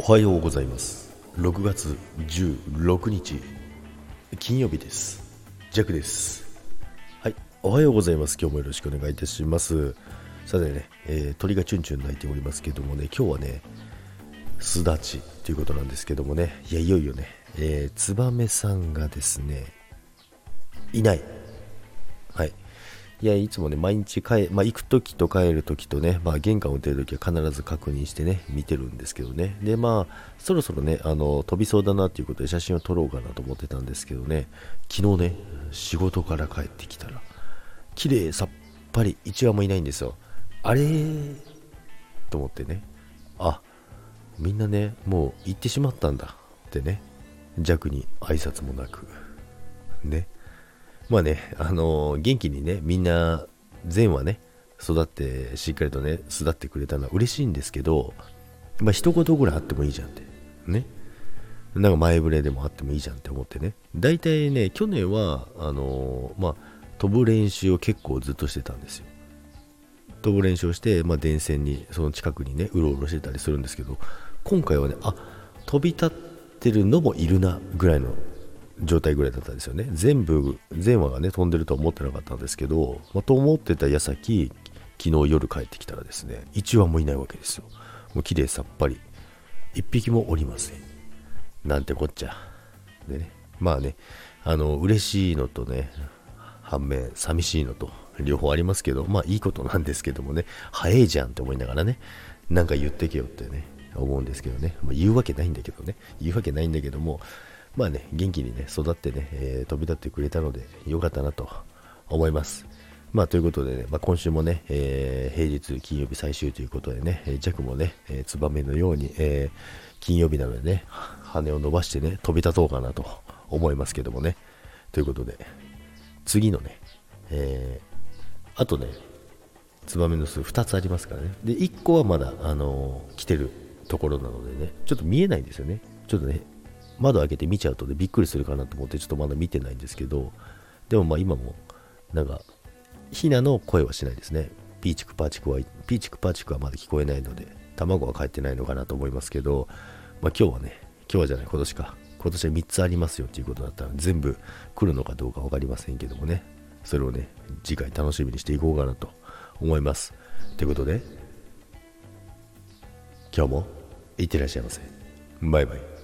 おはようございます。6月16日金曜日です。ジャックです。はいおはようございます。今日もよろしくお願いいたします。さてね、えー、鳥がチュンチュン鳴いておりますけどもね今日はねすだちということなんですけどもねいやいよいよね、えー、ツバメさんがですねいないはい。いや、いつもね、毎日帰、まあ、行くときと帰るときとね、まあ、玄関を出るときは必ず確認してね、見てるんですけどね。で、まあ、そろそろね、あの、飛びそうだなっていうことで写真を撮ろうかなと思ってたんですけどね、昨日ね、仕事から帰ってきたら、綺麗さっぱり1羽もいないんですよ。あれ？と思ってね、あ、みんなね、もう行ってしまったんだってね、弱に挨拶もなく、ね。まあね、あのー、元気にね、みんな、善はね、育って、しっかりとね、育ってくれたのは嬉しいんですけど、まあ、一言ぐらいあってもいいじゃんって。ね。なんか前触れでもあってもいいじゃんって思ってね。大体ね、去年は、あのー、まあ、飛ぶ練習を結構ずっとしてたんですよ。飛ぶ練習をして、まあ、電線に、その近くにね、うろうろしてたりするんですけど、今回はね、あ、飛び立ってるのもいるな、ぐらいの状態ぐらいだったんですよね。全部、全話がね、飛んでるとは思ってなかったんですけど、まあ、と思ってた矢先、昨日夜帰ってきたらですね、1羽もいないわけですよ。もう綺麗さっぱり。1匹もおりません。なんてこっちゃ。でね、まあね、あの、嬉しいのとね、反面、寂しいのと、両方ありますけど、まあいいことなんですけどもね、早いじゃんって思いながらね、なんか言ってけよってね、思うんですけどね、まあ、言うわけないんだけどね、言うわけないんだけども、まあね、元気にね、育ってね、えー、飛び立ってくれたので、よかったなと思います。まあ、ということでね、まあ、今週もね、えー、平日金曜日最終ということでね、えー、弱もね、え、ツバメのように、え金曜日なのでね、羽を伸ばしてね、飛び立とうかなと思いますけどもね。ということで、次のね、えあとね、ツバメの巣2つありますからね。で、1個はまだ、あの来てるところなのでね、ちょっと見えないんですよね。ちょっとね、窓開けて見ちゃうとでびっくりするかなと思ってちょっとまだ見てないんですけどでもまあ今もなんかヒナの声はしないですね。ピーチクパーチクはピーチクパーチクはまだ聞こえないので卵は帰ってないのかなと思いますけど、まあ、今日はね今日はじゃない今年か。今年は3つありますよっていうことだったら全部来るのかどうか分かりませんけどもね。それをね次回楽しみにしていこうかなと思います。ということで今日もいってらっしゃいませ。バイバイ。